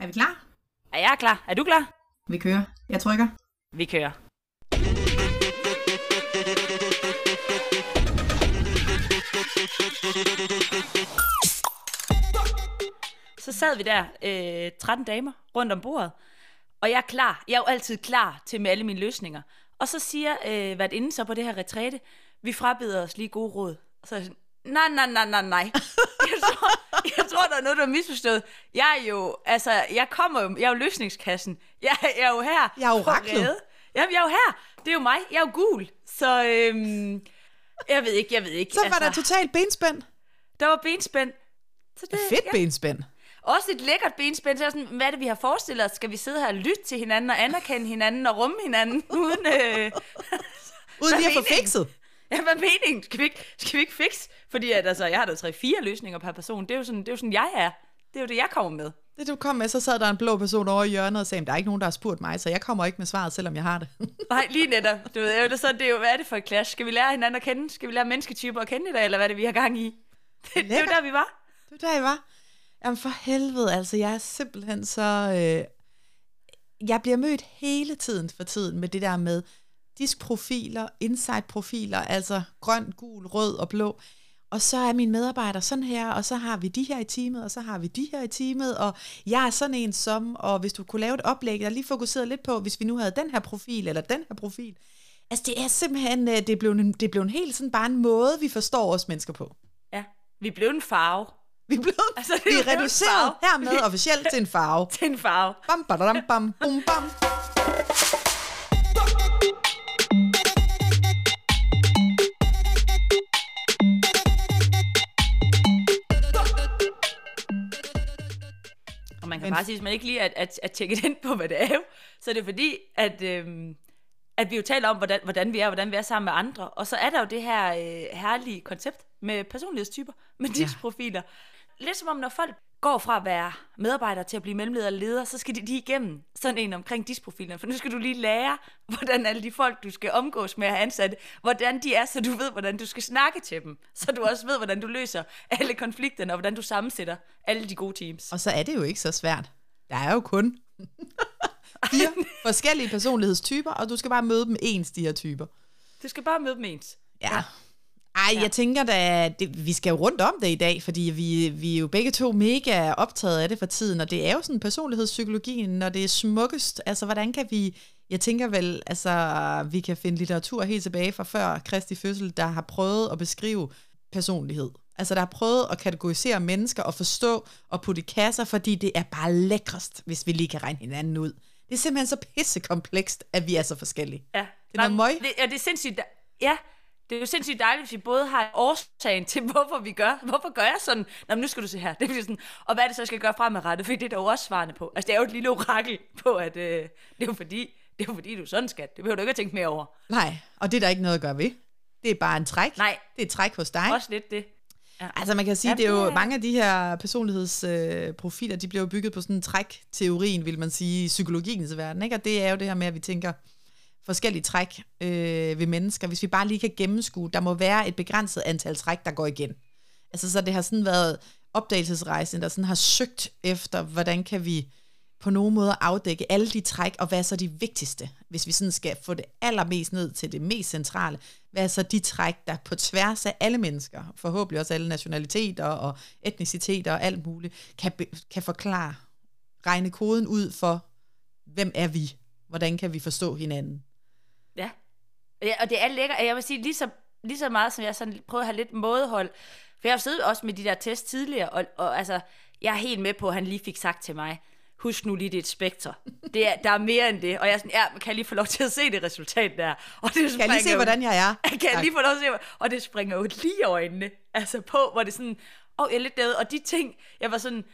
Er vi klar? Er jeg klar? Er du klar? Vi kører. Jeg trykker. Vi kører. Så sad vi der, øh, 13 damer, rundt om bordet, og jeg er klar. Jeg er jo altid klar til med alle mine løsninger. Og så siger øh, hvert inden så på det her retræte, vi frabeder os lige gode råd. Og så er jeg sådan, nej, nej, nej, nej, nej. Tror, jeg tror, der er noget, der er misforstået. Jeg er jo, altså, jeg kommer jo, jeg er jo løsningskassen. Jeg, jeg er jo her. Jeg er jo redde. Jamen, jeg er jo her. Det er jo mig. Jeg er jo gul. Så, øhm, jeg ved ikke, jeg ved ikke. Så var der totalt benspænd. der var benspænd. Så det, Fedt ja. benspænd. Også et lækkert benspænd. Så sådan, hvad er det, vi har forestillet os? Skal vi sidde her og lytte til hinanden og anerkende hinanden og rumme hinanden uden... Øh... Uden lige at få fikset. Ja, hvad er meningen? Skal vi ikke, skal vi ikke fikse? Fordi at, altså, jeg har da tre fire løsninger per person. Det er, jo sådan, det er jo sådan, jeg er. Det er jo det, jeg kommer med. Det du kom med, så sad der en blå person over i hjørnet og sagde, der er ikke nogen, der har spurgt mig, så jeg kommer ikke med svaret, selvom jeg har det. Nej, lige netop. Du ved, det er, så, det er jo, hvad er det for et clash? Skal vi lære hinanden at kende? Skal vi lære mennesketyper at kende i dag, eller hvad er det, vi har gang i? Det, det er jo der, vi var. Det var der, I var. Jamen for helvede, altså jeg er simpelthen så... Øh, jeg bliver mødt hele tiden for tiden med det der med diskprofiler, inside-profiler, altså grøn, gul, rød og blå. Og så er mine medarbejdere sådan her, og så har vi de her i teamet, og så har vi de her i teamet, og jeg er sådan en som, og hvis du kunne lave et oplæg, der lige fokuseret lidt på, hvis vi nu havde den her profil, eller den her profil. Altså det er simpelthen, øh, det er blevet en, det er blevet en helt sådan bare en måde, vi forstår os mennesker på. Ja, vi blev en farve. Vi blevet, Altså, det vi er er reduceret hermed officielt til en farve. Til en farve. Bam, badadam, bam, bum, bam. Man kan Men- bare sige, hvis man ikke lige at, at, at tjekke ind på, hvad det er så er det fordi, at, øhm, at vi jo taler om, hvordan, hvordan vi er, hvordan vi er sammen med andre. Og så er der jo det her øh, herlige koncept med personlighedstyper, med disprofiler. Lidt som om, når folk går fra at være medarbejder til at blive mellemleder eller leder, så skal de lige igennem sådan en omkring disprofilerne. For nu skal du lige lære, hvordan alle de folk, du skal omgås med at have ansatte, hvordan de er, så du ved, hvordan du skal snakke til dem. Så du også ved, hvordan du løser alle konflikterne, og hvordan du sammensætter alle de gode teams. Og så er det jo ikke så svært. Der er jo kun fire forskellige personlighedstyper, og du skal bare møde dem ens, de her typer. Du skal bare møde dem ens. Ja. Ej, jeg tænker da, det, vi skal jo rundt om det i dag, fordi vi, vi er jo begge to mega optaget af det for tiden, og det er jo sådan personlighedspsykologien, når det er smukkest. Altså, hvordan kan vi, jeg tænker vel, altså, vi kan finde litteratur helt tilbage fra før Kristi fødsel, der har prøvet at beskrive personlighed. Altså, der har prøvet at kategorisere mennesker og forstå og putte i kasser, fordi det er bare lækrest, hvis vi lige kan regne hinanden ud. Det er simpelthen så pissekomplekst, at vi er så forskellige. Ja. Det er noget møg. Det, ja, det er sindssygt. Ja, det er jo sindssygt dejligt, hvis vi både har årsagen til, hvorfor vi gør. Hvorfor gør jeg sådan? Nå, men nu skal du se her. Det er sådan, og hvad er det så, jeg skal gøre fremadrettet? For det er der jo også svarende på. Altså, det er jo et lille orakel på, at øh, det er jo fordi, det er jo fordi, du er sådan skat. Det behøver du ikke at tænke mere over. Nej, og det er der ikke noget at gøre ved. Det er bare en træk. Nej. Det er et træk hos dig. Også lidt det. Ja. Altså man kan sige, Ja, det er jo mange af de her personlighedsprofiler, øh, profiler, de bliver jo bygget på sådan en trækteorien, vil man sige, i psykologiens verden. Ikke? Og det er jo det her med, at vi tænker forskellige træk øh, ved mennesker. Hvis vi bare lige kan gennemskue, der må være et begrænset antal træk, der går igen. Altså så det har sådan været opdagelsesrejsen, der sådan har søgt efter, hvordan kan vi på nogen måde afdække alle de træk, og hvad er så de vigtigste, hvis vi sådan skal få det allermest ned til det mest centrale. Hvad er så de træk, der på tværs af alle mennesker, forhåbentlig også alle nationaliteter og etniciteter og alt muligt, kan, kan forklare, regne koden ud for, hvem er vi? Hvordan kan vi forstå hinanden? Ja. Og det er lækkert. Jeg vil sige, lige så, lige så meget, som jeg sådan prøver at have lidt mådehold. For jeg har siddet også med de der test tidligere, og, og altså, jeg er helt med på, at han lige fik sagt til mig, husk nu lige, det er et spekter. Det er, der er mere end det. Og jeg er sådan, ja, kan jeg lige få lov til at se det resultat der? Og det Kan jeg lige se, hvordan jeg er? Kan jeg Tak. lige få lov til at se, og det springer jo lige øjnene. Altså på, hvor det sådan, åh, jeg er lidt derude. Og de ting, jeg var sådan,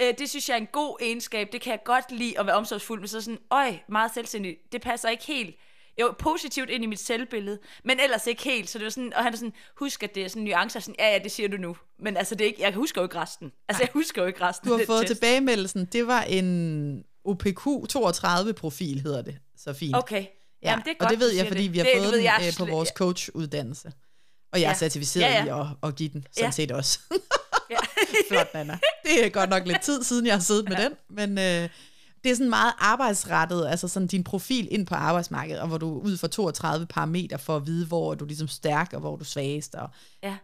øh, det synes jeg er en god egenskab. Det kan jeg godt lide at være omsorgsfuld. Men så sådan, øj, meget selvstændig. Det passer ikke helt jo, positivt ind i mit selvbillede, men ellers ikke helt. Så det var sådan, og han er sådan, husk, at det er sådan nuancer. Sådan, ja, ja, det siger du nu. Men altså, det er ikke, jeg husker jo ikke resten. Altså, jeg husker jo ikke resten. Du har fået test. tilbagemeldelsen. Det var en OPQ 32-profil, hedder det. Så fint. Okay. Ja, Jamen, det er og godt, det ved jeg, fordi vi har Det- fået det den jeg øh, på vores coachuddannelse. Og jeg er Ja. certificeret Ja, ja. i at, at give den, sådan Ja. set også. Ja. Flot, Nana. Det er godt nok lidt tid siden, jeg har siddet med den, men øh, det er sådan meget arbejdsrettet, altså sådan din profil ind på arbejdsmarkedet, og hvor du ud fra 32 parametre for at vide, hvor du er ligesom stærk, og hvor du er svagest. Og, Ja.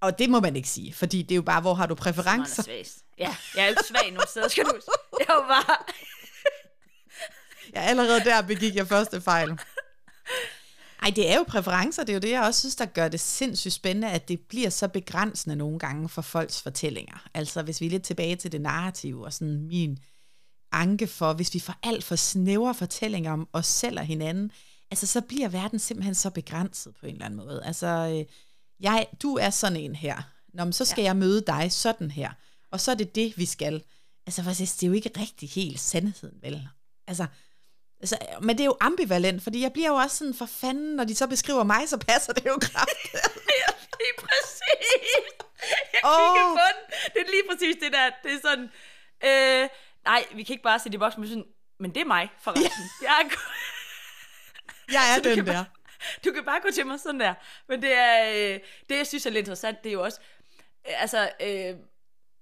og det må man ikke sige, fordi det er jo bare, hvor har du er præferencer. svagest. Ja, jeg er ikke svag nogen steder, skal du. Jeg er jo bare... Ja, allerede der begik jeg første fejl. Ej, det er jo præferencer, det er jo det, jeg også synes, der gør det sindssygt spændende, at det bliver så begrænsende nogle gange for folks fortællinger. Altså, hvis vi er lidt tilbage til det narrative, og sådan min anke for, hvis vi får alt for snævre fortællinger om os selv og hinanden, altså, så bliver verden simpelthen så begrænset på en eller anden måde. Altså, øh, jeg, du er sådan en her. Nå, men så skal ja. jeg møde dig sådan her. Og så er det det, vi skal. Altså, for det er jo ikke rigtig helt sandheden, vel? Altså, Altså, men det er jo ambivalent, fordi jeg bliver jo også sådan, for fanden, når de så beskriver mig, så passer det jo kraftigt. Ja, lige præcis. Jeg Åh. kigger på den. Det er lige præcis det der. Det er sådan... Øh, nej, vi kan ikke bare sætte i boks, men sådan... Men det er mig, forresten. Ja. Jeg er, Jeg er den der. Bare, du kan bare gå til mig sådan der. Men det er... Øh, det, jeg synes er lidt interessant, det er jo også... Øh, altså, øh,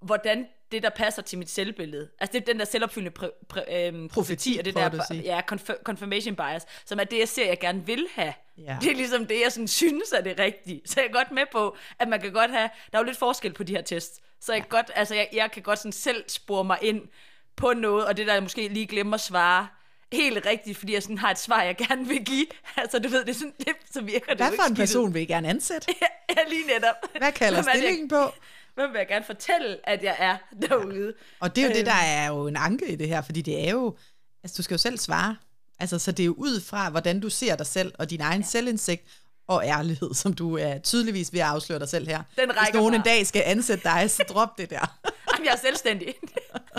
hvordan det, der passer til mit selvbillede. Altså, det er den der selvopfyldende præ, præ, øh, profeti, og det der ja, conf- confirmation bias, som er det, jeg ser, jeg gerne vil have. Ja. Det er ligesom det, jeg sådan synes er det rigtige. Så jeg er godt med på, at man kan godt have... Der er jo lidt forskel på de her tests. Så jeg, ja. godt, altså, jeg, jeg kan godt sådan selv spore mig ind på noget, og det der jeg måske lige glemmer at svare helt rigtigt, fordi jeg sådan har et svar, jeg gerne vil give. Altså, du ved, det er sådan lidt, så virker det Hvad for en skidt ud. person vil I gerne ansætte? Ja, lige netop. Hvad kalder er stillingen på? Hvem vil jeg gerne fortælle, at jeg er derude? Og det er jo det, Øhm. der er jo en anke i det her, fordi det er jo, altså du skal jo selv svare. Altså, så det er jo ud fra, hvordan du ser dig selv, og din egen ja. selvindsigt og ærlighed, som du er tydeligvis ved at afsløre dig selv her. Den Hvis nogen en bare. dag skal ansætte dig, så drop det der. Jamen, jeg er selvstændig.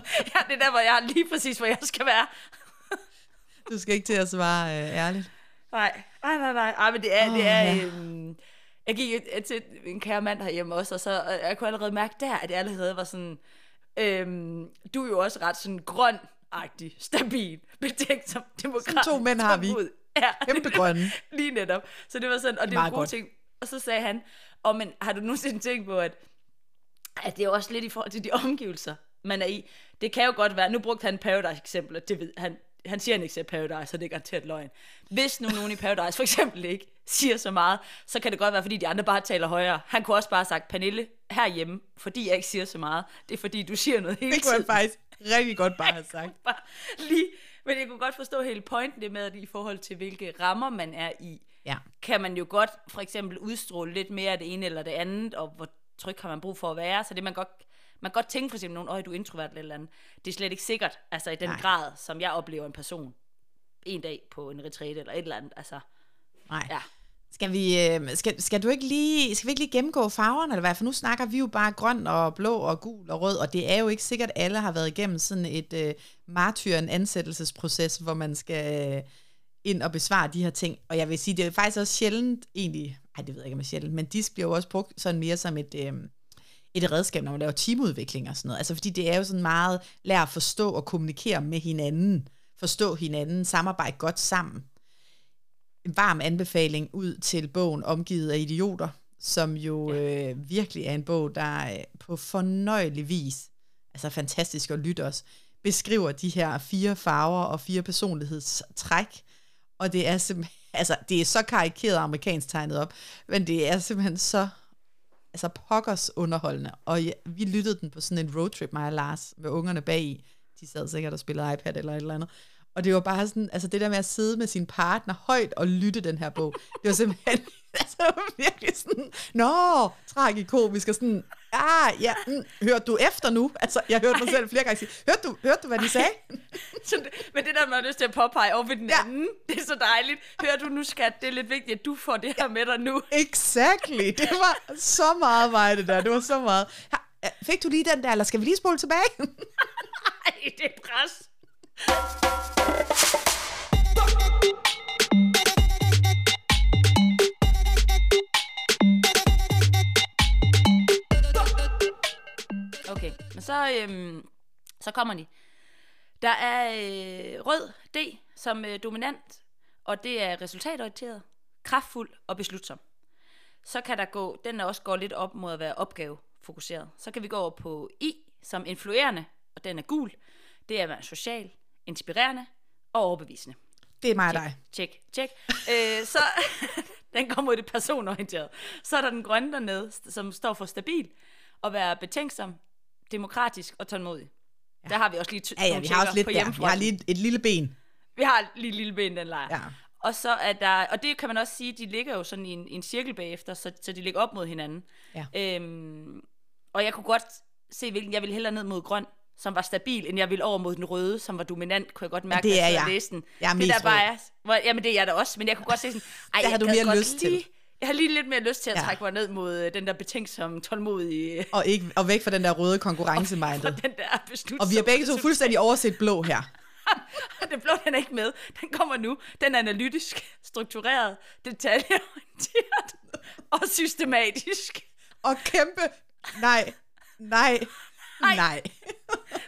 ja, det er der, hvor jeg er lige præcis, hvor jeg skal være. Du skal ikke til at svare øh, ærligt. Nej, nej, nej, nej. Ej, men det er, oh, det er, ja. øhm, jeg gik til en kære mand herhjemme også, og så og jeg kunne allerede mærke der, at jeg allerede var sådan, øhm, du er jo også ret sådan grøn agtig, stabil, betænkt som demokrat. to mænd har vi. Ud. Ja, Kæmpe grønne. Lige netop. Så det var sådan, og det, var meget en god godt. ting. Og så sagde han, oh, men har du nogensinde tænkt på, at, at det er også lidt i forhold til de omgivelser, man er i. Det kan jo godt være, nu brugte han Paradise eksempel, og det ved han, han siger, han ikke ser Paradise, så det er garanteret løgn. Hvis nu nogen i Paradise for eksempel ikke siger så meget, så kan det godt være, fordi de andre bare taler højere. Han kunne også bare have sagt, Pernille, herhjemme, fordi jeg ikke siger så meget, det er fordi, du siger noget hele Det kunne han tiden. faktisk rigtig godt bare have sagt. Bare lige, men jeg kunne godt forstå hele pointen det med, at i forhold til, hvilke rammer man er i, Ja. kan man jo godt for eksempel udstråle lidt mere af det ene eller det andet, og hvor tryg har man brug for at være, så det man godt, man kan godt tænke for eksempel nogen, øj, du er introvert eller eller andet. Det er slet ikke sikkert, altså i den Nej. Grad, som jeg oplever en person en dag på en retræte eller et eller andet, altså, Nej. ja. Skal vi, øh, skal, skal du ikke lige, skal vi ikke lige gennemgå farverne, eller hvad? For nu snakker vi jo bare grøn og blå og gul og rød, og det er jo ikke sikkert, at alle har været igennem sådan et øh, martyr, en ansættelsesproces, hvor man skal øh, ind og besvare de her ting. Og jeg vil sige, det er faktisk også sjældent egentlig, nej det ved jeg ikke om det er sjældent, men disk bliver jo også brugt sådan mere som et, øh, et redskab, når man laver teamudvikling og sådan noget. Altså fordi det er jo sådan meget, lær at forstå og kommunikere med hinanden, forstå hinanden, samarbejde godt sammen. En varm anbefaling ud til bogen Omgivet af idioter, som jo øh, virkelig er en bog, der øh, på fornøjelig vis, altså fantastisk at lytte os, beskriver de her fire farver og fire personlighedstræk, og det er simpelthen, altså det er så karikeret amerikansk tegnet op, men det er simpelthen så altså pokkers underholdende, og ja, vi lyttede den på sådan en roadtrip, mig og Lars, med ungerne bag i, de sad sikkert og spillede iPad eller et eller andet, og det var bare sådan, altså det der med at sidde med sin partner højt og lytte den her bog, det var simpelthen, altså virkelig sådan, nå, tragikomisk og sådan, ah, ja, mm, hørte du efter nu? Altså, jeg hørte mig selv flere gange sige, hørte du, hørte du hvad de sagde? Så men det der, man har lyst til at påpege over ved den Ja. anden, det er så dejligt. Hør du nu, skat, det er lidt vigtigt, at du får det her med dig nu. Exactly, det var så meget mig det der, det var så meget. Fik du lige den der, eller skal vi lige spole tilbage? Ej, det er pres. Så, øhm, så kommer de. Der er øh, rød D som øh, dominant, og det er resultatorienteret, kraftfuld og beslutsom. Så kan der gå, den er også går lidt op mod at være opgave fokuseret. Så kan vi gå over på I som influerende, og den er gul. Det er at være social, inspirerende og overbevisende. Det er mig og dig. Tjek, tjek. øh, så den kommer i det personorienterede. Så er der den grønne dernede, som står for stabil, og være betænksom, demokratisk og tålmodig. Ja. Der har vi også lige t- Ja, ja, vi har også lidt på der. Vi har lige et, et lille ben. vi har lige et lille ben, den lejr. Ja. Og så er der, og det kan man også sige, de ligger jo sådan i en, en cirkel bagefter, så, så de ligger op mod hinanden. Ja. Øhm, og jeg kunne godt se, hvilken jeg ville hellere ned mod grøn, som var stabil, end jeg ville over mod den røde, som var dominant, kunne jeg godt mærke, det er jeg. læste den. Jeg er det der bare er, hvor, jamen det er jeg da også, men jeg kunne godt se sådan, ej, Der har jeg du gad mere godt lyst til. lige, Jeg har lige lidt mere lyst til at Ja. trække mig ned mod øh, den der betænksomme, tålmodige, Og, ikke, og væk fra den der røde konkurrencemindet. den der beslutsomme. Og vi har begge to fuldstændig overset blå her. den blå, den er ikke med. Den kommer nu. Den er analytisk, struktureret, detaljeorienteret og systematisk. Og kæmpe, nej, nej, nej.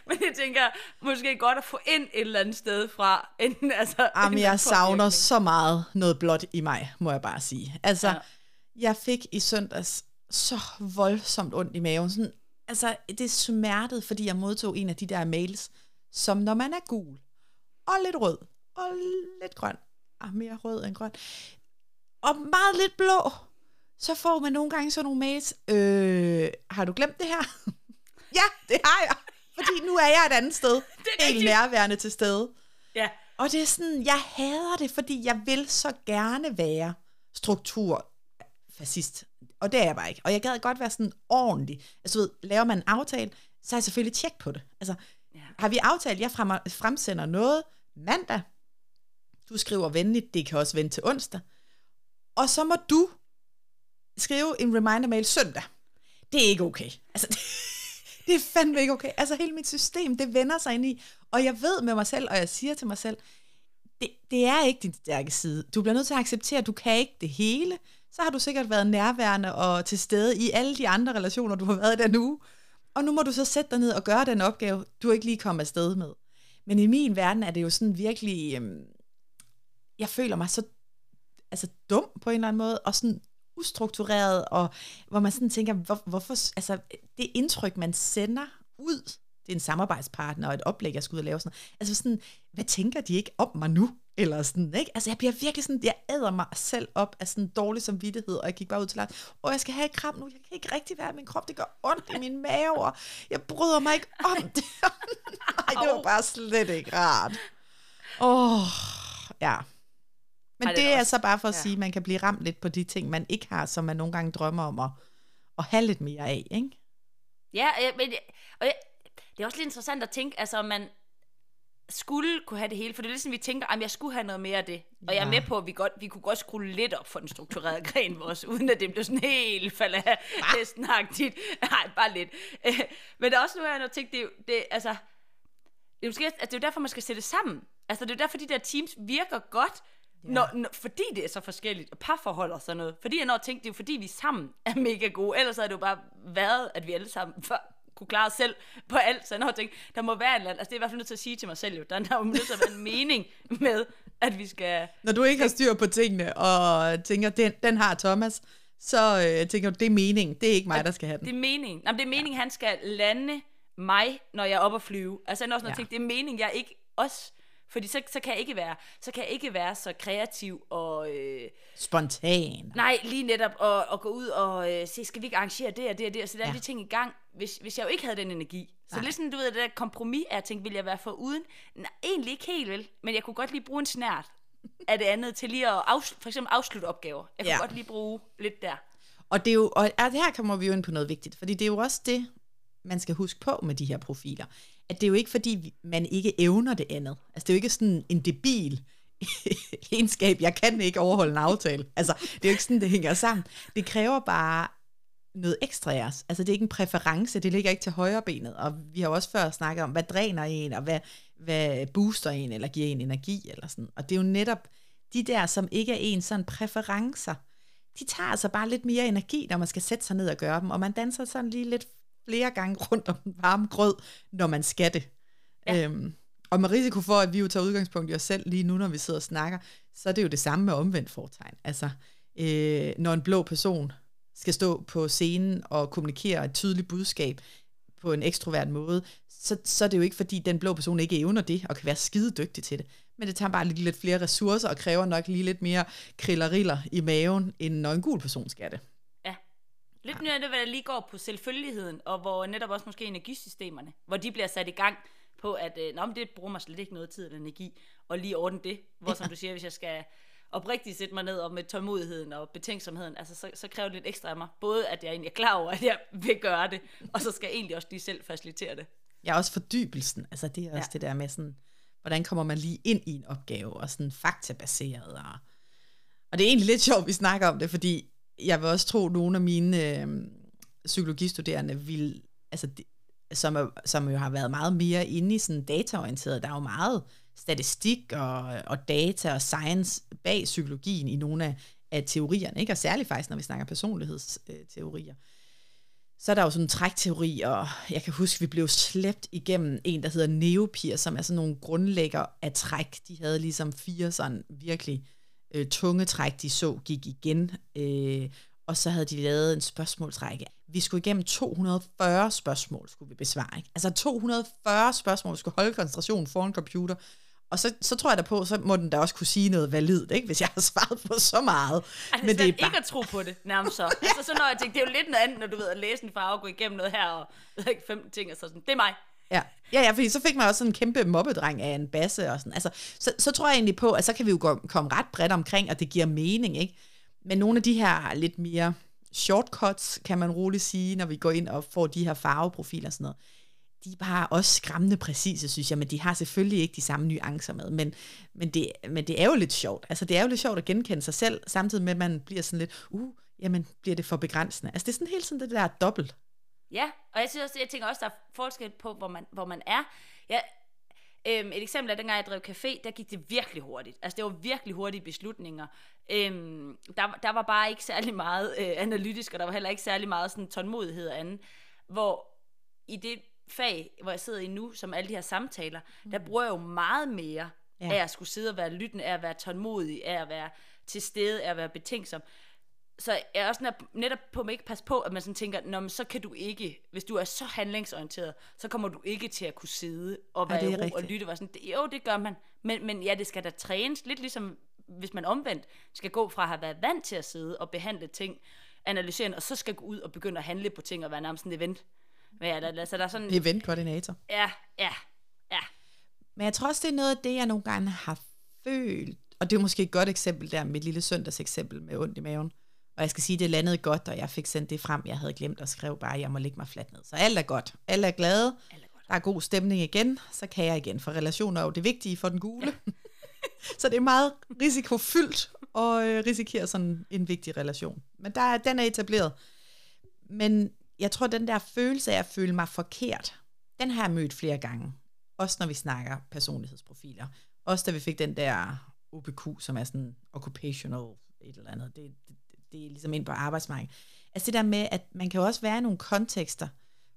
Men jeg tænker, måske godt at få ind et eller andet sted fra. Enten, altså, en Jamen, jeg savner så meget noget blåt i mig, må jeg bare sige. Altså, ja. jeg fik i søndags så voldsomt ondt i maven. Sådan, altså, det smertede, fordi jeg modtog en af de der mails, som når man er gul, og lidt rød, og lidt grøn, ah, mere rød end grøn, og meget lidt blå, så får man nogle gange sådan nogle mails, øh, har du glemt det her? ja, det har jeg, fordi nu er jeg et andet sted, er helt rigtigt. nærværende til stede. Ja, Og det er sådan, jeg hader det, fordi jeg vil så gerne være struktur fascist. Og det er jeg bare ikke. Og jeg gad godt være sådan ordentlig. Altså, ved, laver man en aftale, så er jeg selvfølgelig tjek på det. Altså, Ja. har vi aftalt, jeg fremmer, fremsender noget mandag, du skriver venligt, det kan også vente til onsdag, og så må du skrive en reminder mail søndag. Det er ikke okay. Altså, det er fandme ikke okay. Altså, hele mit system, det vender sig ind i, og jeg ved med mig selv, og jeg siger til mig selv, det, det er ikke din stærke side. Du bliver nødt til at acceptere, at du kan ikke det hele. Så har du sikkert været nærværende og til stede i alle de andre relationer, du har været i den uge. Og nu må du så sætte dig ned og gøre den opgave, du ikke lige kom afsted med. Men i min verden er det jo sådan virkelig... Øhm, jeg føler mig så altså, dum på en eller anden måde, og sådan ustruktureret, og hvor man sådan tænker, hvor, hvorfor... Altså, det indtryk, man sender ud, det er en samarbejdspartner og et oplæg, jeg skal ud og lave sådan noget. Altså sådan, hvad tænker de ikke om mig nu? Eller sådan, ikke? Altså jeg bliver virkelig sådan, jeg æder mig selv op af sådan dårlig samvittighed, og jeg gik bare ud til Lars, og jeg skal have et kram nu, jeg kan ikke rigtig være i min krop, det gør ondt i min mave, og jeg bryder mig ikke om det. Nej, det var bare slet ikke rart. Åh, oh, ja. Men Ej, det er det er også- så bare for at ja. sige, at man kan blive ramt lidt på de ting, man ikke har, som man nogle gange drømmer om at, at have lidt mere af, ikke? ja men og jeg, det er også lidt interessant at tænke, altså om man skulle kunne have det hele, for det er sådan, vi tænker, at jeg skulle have noget mere af det. Og jeg er Ja. med på, at vi, godt, vi kunne godt skrue lidt op for den strukturerede gren vores, uden at det blev sådan helt falde af hestenagtigt. Nej, bare lidt. Men der er også nu, jeg har tænkt, det, er det, altså, det er, måske, altså, det er jo derfor, man skal sætte det sammen. Altså, det er jo derfor, de der teams virker godt, ja. når, når, fordi det er så forskelligt, og parforhold og sådan noget. Fordi jeg når at tænke, det er fordi, vi sammen er mega gode. Ellers havde det jo bare været, at vi alle sammen for, kunne klare os selv på alt. Så jeg når at tænke, der må være en eller anden, altså det er i hvert fald nødt til at sige til mig selv jo, der, der er jo nødt til at være en mening med, at vi skal... Når du ikke har styr på tingene, og tænker, den, den har Thomas, så øh, tænker du, det er meningen, det er ikke mig, der skal have den. Det er meningen. Jamen, det er meningen, ja. han skal lande mig, når jeg er oppe at flyve. Altså, jeg er også Ja. tænkt, det er meningen, jeg ikke også... Fordi så, så, kan jeg ikke være, så kan jeg ikke være så kreativ og... Øh, Spontan. nej, lige netop at, at gå ud og øh, se, skal vi ikke arrangere det og det og det, og sætte alle Ja. de ting i gang, hvis, hvis jeg jo ikke havde den energi. Så Nej. lidt sådan, du ved, det der kompromis, at jeg tænkte, vil jeg være for uden? Nej, egentlig ikke helt vel, men jeg kunne godt lige bruge en snært af det andet til lige at afsl- for eksempel afslutte opgaver. Jeg kunne Ja. godt lige bruge lidt der. Og, det er jo, og og her kommer vi jo ind på noget vigtigt, fordi det er jo også det, man skal huske på med de her profiler. At det er jo ikke, fordi man ikke evner det andet. Altså, det er jo ikke sådan en debil egenskab, jeg kan ikke overholde en aftale. Altså, det er jo ikke sådan, det hænger sammen. Det kræver bare noget ekstra af os. Altså, det er ikke en præference, det ligger ikke til højre benet. Og vi har jo også før snakket om, hvad dræner en, og hvad, hvad booster en, eller giver en energi, eller sådan. Og det er jo netop de der, som ikke er en sådan præferencer, de tager altså bare lidt mere energi, når man skal sætte sig ned og gøre dem, og man danser sådan lige lidt flere gange rundt om den varme grød, når man skal det. Ja. Øhm, og med risiko for, at vi jo tager udgangspunkt i os selv lige nu, når vi sidder og snakker, så er det jo det samme med omvendt fortegn. Altså, øh, når en blå person skal stå på scenen og kommunikere et tydeligt budskab på en ekstrovert måde, så, så er det jo ikke, fordi den blå person ikke evner det, og kan være skide dygtig til det. Men det tager bare lige lidt flere ressourcer, og kræver nok lige lidt mere krilleriller i maven, end når en gul person skal det. Lidt mere det, hvad der lige går på selvfølgeligheden, og hvor netop også måske energisystemerne, hvor de bliver sat i gang på, at øh, Nå, men det bruger mig slet ikke noget tid eller energi, og lige ordne det. Hvor som du siger, hvis jeg skal oprigtigt sætte mig ned og med tålmodigheden og betænksomheden, altså så, så kræver det lidt ekstra af mig. Både at jeg egentlig er klar over, at jeg vil gøre det, og så skal jeg egentlig også lige selv facilitere det. Ja, også fordybelsen. Altså det er også ja. det der med sådan, hvordan kommer man lige ind i en opgave, og sådan faktabaseret. Og, og det er egentlig lidt sjovt, vi snakker om det, fordi jeg vil også tro, at nogle af mine øh, psykologistuderende vil, altså de, som, er, som jo har været meget mere inde i sådan dataorienteret, der er jo meget statistik og, og data og science bag psykologien i nogle af, af teorierne, ikke? og særligt faktisk, når vi snakker personlighedsteorier. Så er der jo sådan en trækteori, og jeg kan huske, vi blev slæbt igennem en, der hedder Neopir, som er sådan nogle grundlægger af træk. De havde ligesom fire sådan virkelig øh, tunge træk, de så gik igen. Øh, og så havde de lavet en spørgsmålsrække. Vi skulle igennem 240 spørgsmål, skulle vi besvare. Ikke? Altså 240 spørgsmål, vi skulle holde koncentrationen foran computer. Og så, så tror jeg da på, så må den da også kunne sige noget validt, ikke? hvis jeg har svaret på så meget. Altså, Men det er bare... ikke at tro på det, nærmest så. altså, så når jeg tænker, det er jo lidt noget andet, når du ved at læse en farve, gå igennem noget her, og 15 ting, og så sådan, det er mig. Ja. ja, ja, fordi så fik man også sådan en kæmpe mobbedreng af en basse og sådan. Altså, så, så tror jeg egentlig på, at så kan vi jo gå, komme ret bredt omkring, og det giver mening, ikke? Men nogle af de her lidt mere shortcuts, kan man roligt sige, når vi går ind og får de her farveprofiler og sådan noget, de er bare også skræmmende præcise, synes jeg, men de har selvfølgelig ikke de samme nuancer med, men, men, det, men det er jo lidt sjovt. Altså, det er jo lidt sjovt at genkende sig selv, samtidig med, at man bliver sådan lidt, uh, jamen, bliver det for begrænsende. Altså, det er sådan helt sådan det der dobbelt. Ja, og jeg synes også, jeg tænker også, der er forskel på, hvor man, hvor man er. Ja, øhm, et eksempel er, dengang jeg drev café, der gik det virkelig hurtigt. Altså, det var virkelig hurtige beslutninger. Øhm, der, der var bare ikke særlig meget øh, analytisk, og der var heller ikke særlig meget sådan tålmodighed og andet. Hvor i det fag, hvor jeg sidder i nu, som alle de her samtaler, mm. der bruger jeg jo meget mere ja. af at skulle sidde og være lyttende, af at være tålmodig, af at være til stede, af at være betænksom. Så jeg er også netop på at ikke passe på, at man sådan tænker, Nå, men så kan du ikke, hvis du er så handlingsorienteret, så kommer du ikke til at kunne sidde og være ja, i ro og lytte. Og sådan, jo, det gør man. Men, men ja, det skal da trænes, lidt ligesom hvis man omvendt skal gå fra at have været vant til at sidde og behandle ting, analysere, og så skal gå ud og begynde at handle på ting og være nærmest en event hvad er der? Altså, der er sådan... Eventkoordinator. Ja, ja, ja. Men jeg tror også, det er noget af det, jeg nogle gange har følt, og det er måske et godt eksempel der, mit lille søndags eksempel med ondt i maven. Og jeg skal sige, det landede godt, og jeg fik sendt det frem, jeg havde glemt at skrive bare, at jeg må lægge mig fladt ned. Så alt er godt. Alle er glade. Alle er godt. Der er god stemning igen, så kan jeg igen. For relationer er jo det vigtige for den gule. Ja. så det er meget risikofyldt at øh, risikere sådan en vigtig relation. Men der, den er etableret. Men jeg tror, den der følelse af at føle mig forkert, den har jeg mødt flere gange. Også når vi snakker personlighedsprofiler. Også da vi fik den der OPQ, som er sådan occupational et eller andet. Det, det, det er ligesom ind på arbejdsmarkedet. Altså det der med, at man kan jo også være i nogle kontekster,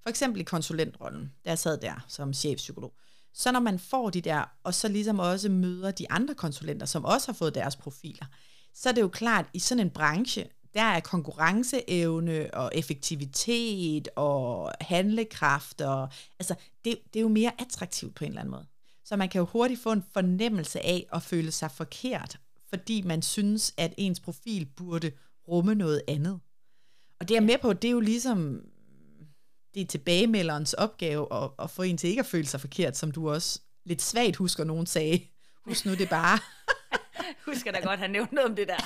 for eksempel i konsulentrollen, der jeg sad der som chefpsykolog. Så når man får de der, og så ligesom også møder de andre konsulenter, som også har fået deres profiler, så er det jo klart, i sådan en branche, der er konkurrenceevne og effektivitet og handlekraft, og, altså det, det er jo mere attraktivt på en eller anden måde. Så man kan jo hurtigt få en fornemmelse af at føle sig forkert, fordi man synes, at ens profil burde rumme noget andet. Og det er med på, det er jo ligesom, det er tilbagemelderens opgave at, at få en til ikke at føle sig forkert, som du også lidt svagt husker, nogen sagde. Husk nu det bare. husker da godt, han nævnte noget om det der.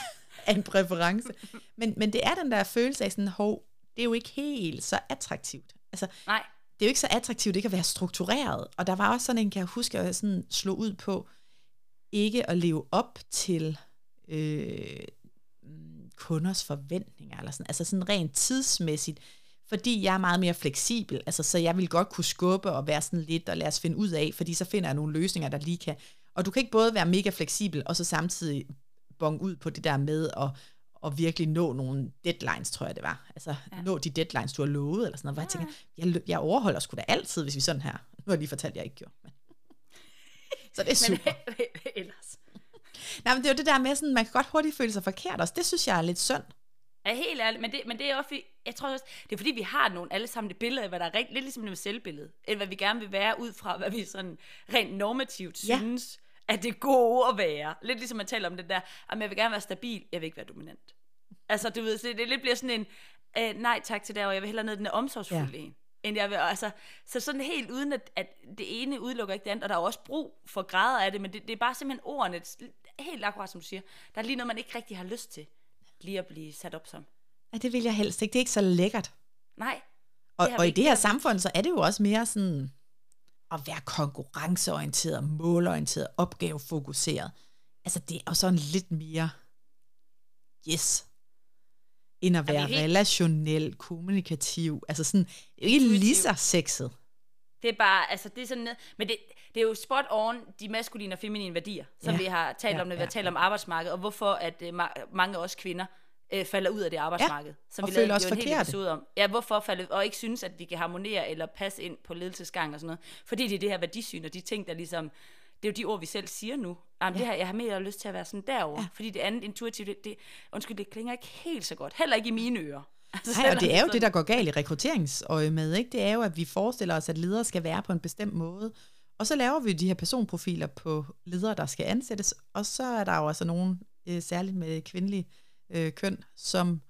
af en præference. Men, men det er den der følelse af sådan, hov, det er jo ikke helt så attraktivt. Altså, Nej. Det er jo ikke så attraktivt ikke at være struktureret. Og der var også sådan en, kan jeg huske, at jeg sådan slog ud på, ikke at leve op til øh, kunders forventninger, eller sådan, altså sådan rent tidsmæssigt, fordi jeg er meget mere fleksibel, altså så jeg vil godt kunne skubbe og være sådan lidt, og lade os finde ud af, fordi så finder jeg nogle løsninger, der lige kan, og du kan ikke både være mega fleksibel, og så samtidig bong ud på det der med at, at virkelig nå nogle deadlines, tror jeg det var. Altså ja. nå de deadlines, du har lovet, eller sådan noget. Hvor ja. jeg tænker, jeg, jeg overholder sgu da altid, hvis vi sådan her. Nu har jeg lige fortalt, at jeg ikke gjorde. Men. Så det er super. men ellers? Nej, men det er jo det der med, sådan, man kan godt hurtigt føle sig forkert også. Det synes jeg er lidt synd. er helt ærligt, men det, men det er også, jeg tror også, det er fordi, vi har nogle alle sammen det billede af, hvad der er rigtig, lidt ligesom det med selvbillede, eller hvad vi gerne vil være ud fra, hvad vi sådan rent normativt Ja. synes, at det er gode at være. Lidt ligesom man taler om det der, at jeg vil gerne være stabil, jeg vil ikke være dominant. Altså, du ved, så det, det lidt bliver sådan en, øh, nej tak til det, og jeg vil hellere ned den er omsorgsfulde Ja. ja. en. End jeg vil, altså, så sådan helt uden, at, at det ene udelukker ikke det andet, og der er jo også brug for grader af det, men det, det er bare simpelthen ordene, helt akkurat som du siger, der er lige noget, man ikke rigtig har lyst til, lige at blive sat op som. Ja, det vil jeg helst ikke. Det er ikke så lækkert. Nej, Og, og i det her samfund, så er det jo også mere sådan at være konkurrenceorienteret, målorienteret, opgavefokuseret. Altså, det er jo sådan lidt mere yes, end at være helt- relationel, kommunikativ. Altså sådan, ikke lige så sexet. det er bare, altså det er sådan noget, men det, det er jo spot on de maskuline og feminine værdier, som Ja. ja. vi har talt Ja, om, når vi ja, har talt om arbejdsmarkedet, og hvorfor at uh, ma- mange af os kvinder uh, falder ud af det arbejdsmarked. som og vi føler lavede os episode om. Ja, hvorfor falde, og ikke synes, at vi kan harmonere eller passe ind på ledelsesgang og sådan noget. Fordi det er det her værdisyn og de ting, der ligesom, det er jo de ord, vi selv siger nu. Jamen, ja. det her, jeg har mere lyst til at være sådan derovre. Ja. Fordi det andet intuitivt, det, det, undskyld, det klinger ikke helt så godt. Heller ikke i mine ører. Altså, Nej, og det er jo sådan- det, der går galt i rekrutteringsøje med, ikke? Det er jo, at vi forestiller os, at ledere skal være på en bestemt måde. Og så laver vi de her personprofiler på ledere, der skal ansættes. Og så er der jo altså nogen, øh, særligt med kvindelig øh, køn, som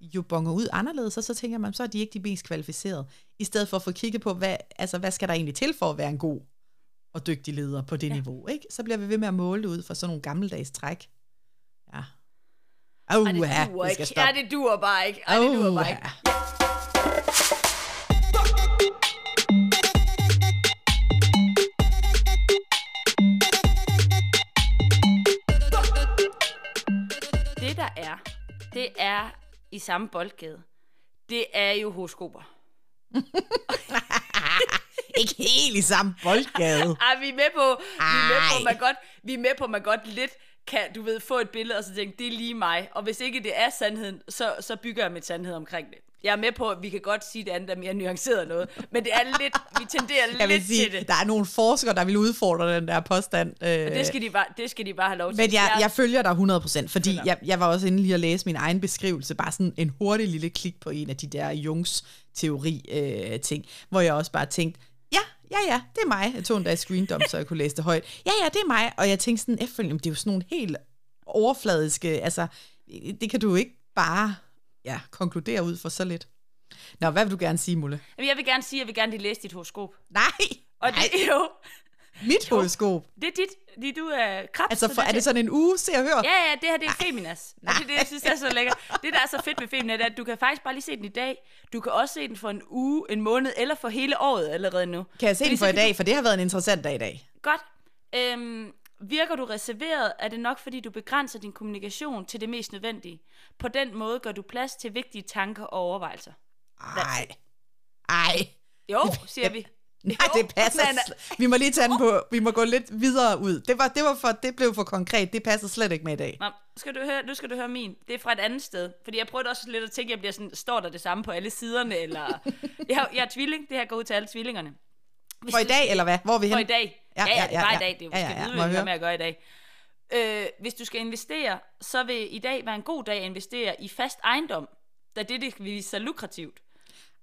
jo bonger ud anderledes, og så tænker man, så er de ikke de mest kvalificerede. I stedet for at få kigget på, hvad, altså, hvad skal der egentlig til for at være en god og dygtig leder på det ja. niveau, ikke? Så bliver vi ved med at måle det ud for sådan nogle gammeldags træk. Ja. Oh, Ej, det ja, duer skal ikke. Ja, det duer bare ikke. Ej, det duer bare ikke. ja. Det er i samme boldgade. Det er jo horoskoper. Ikke helt i samme boldgade. Ej, vi er med på, vi er med på, man godt, vi er med på, man godt lidt kan, du ved, få et billede og så tænke, det er lige mig. Og hvis ikke det er sandheden, så, så bygger jeg mit sandhed omkring det. Jeg er med på, at vi kan godt sige, at det andet er mere nuanceret noget. Men det er lidt, vi tenderer Jeg lidt sige, til det. der er nogle forskere, der vil udfordre den der påstand. Øh, Og det skal, de bare, det skal de bare have lov til. men jeg, jeg følger dig 100%, fordi jeg, jeg var også inde lige at læse min egen beskrivelse, bare sådan en hurtig lille klik på en af de der Jungs teori-ting, hvor jeg også bare tænkte, ja, ja, ja, det er mig. Jeg tog en dag screendom, så jeg kunne læse det højt. Ja, ja, det er mig. Og jeg tænkte sådan efterfølgende, det er jo sådan nogle helt overfladiske, altså, det kan du ikke bare ja, konkludere ud for så lidt. Nå, hvad vil du gerne sige, Mulle? Jamen, jeg vil gerne sige, at jeg vil gerne lige læse dit horoskop. Nej, Og nej, det er jo, mit horoskop. det er dit, fordi du er krebs. Altså, så for, er det sådan en uge, se og hør? Ja, ja, det her det er Feminas. Og det er det, jeg synes, det er så lækkert. Det, der er så fedt med Feminas, det er, at du kan faktisk bare lige se den i dag. Du kan også se den for en uge, en måned, eller for hele året allerede nu. Kan jeg se Fordi den for i dag, for det har været en interessant dag i dag. Godt. Øhm, virker du reserveret, er det nok, fordi du begrænser din kommunikation til det mest nødvendige. På den måde gør du plads til vigtige tanker og overvejelser. Ej. Ej. Jo, siger vi. Nej, Jo, det passer. men- sl- Vi må lige tage den på. Vi må gå lidt videre ud. Det var, det var for, det blev for konkret. Det passer slet ikke med i dag. Nå, skal du høre, nu skal du høre min. Det er fra et andet sted. Fordi jeg prøvede også lidt at tænke, jeg bliver sådan, står der det samme på alle siderne, eller... Jeg, jeg er tvilling, det her går ud til alle tvillingerne. Hvis For i dag, eller hvad? Hvor er vi For henne? i dag. Ja, Ja, ja, ja, var ja, i dag. Det er jo ja, ja, ja, ja. Må med at gøre i dag. Øh, hvis du skal investere, så vil i dag være en god dag at investere i fast ejendom, da det, det vil vise sig lukrativt.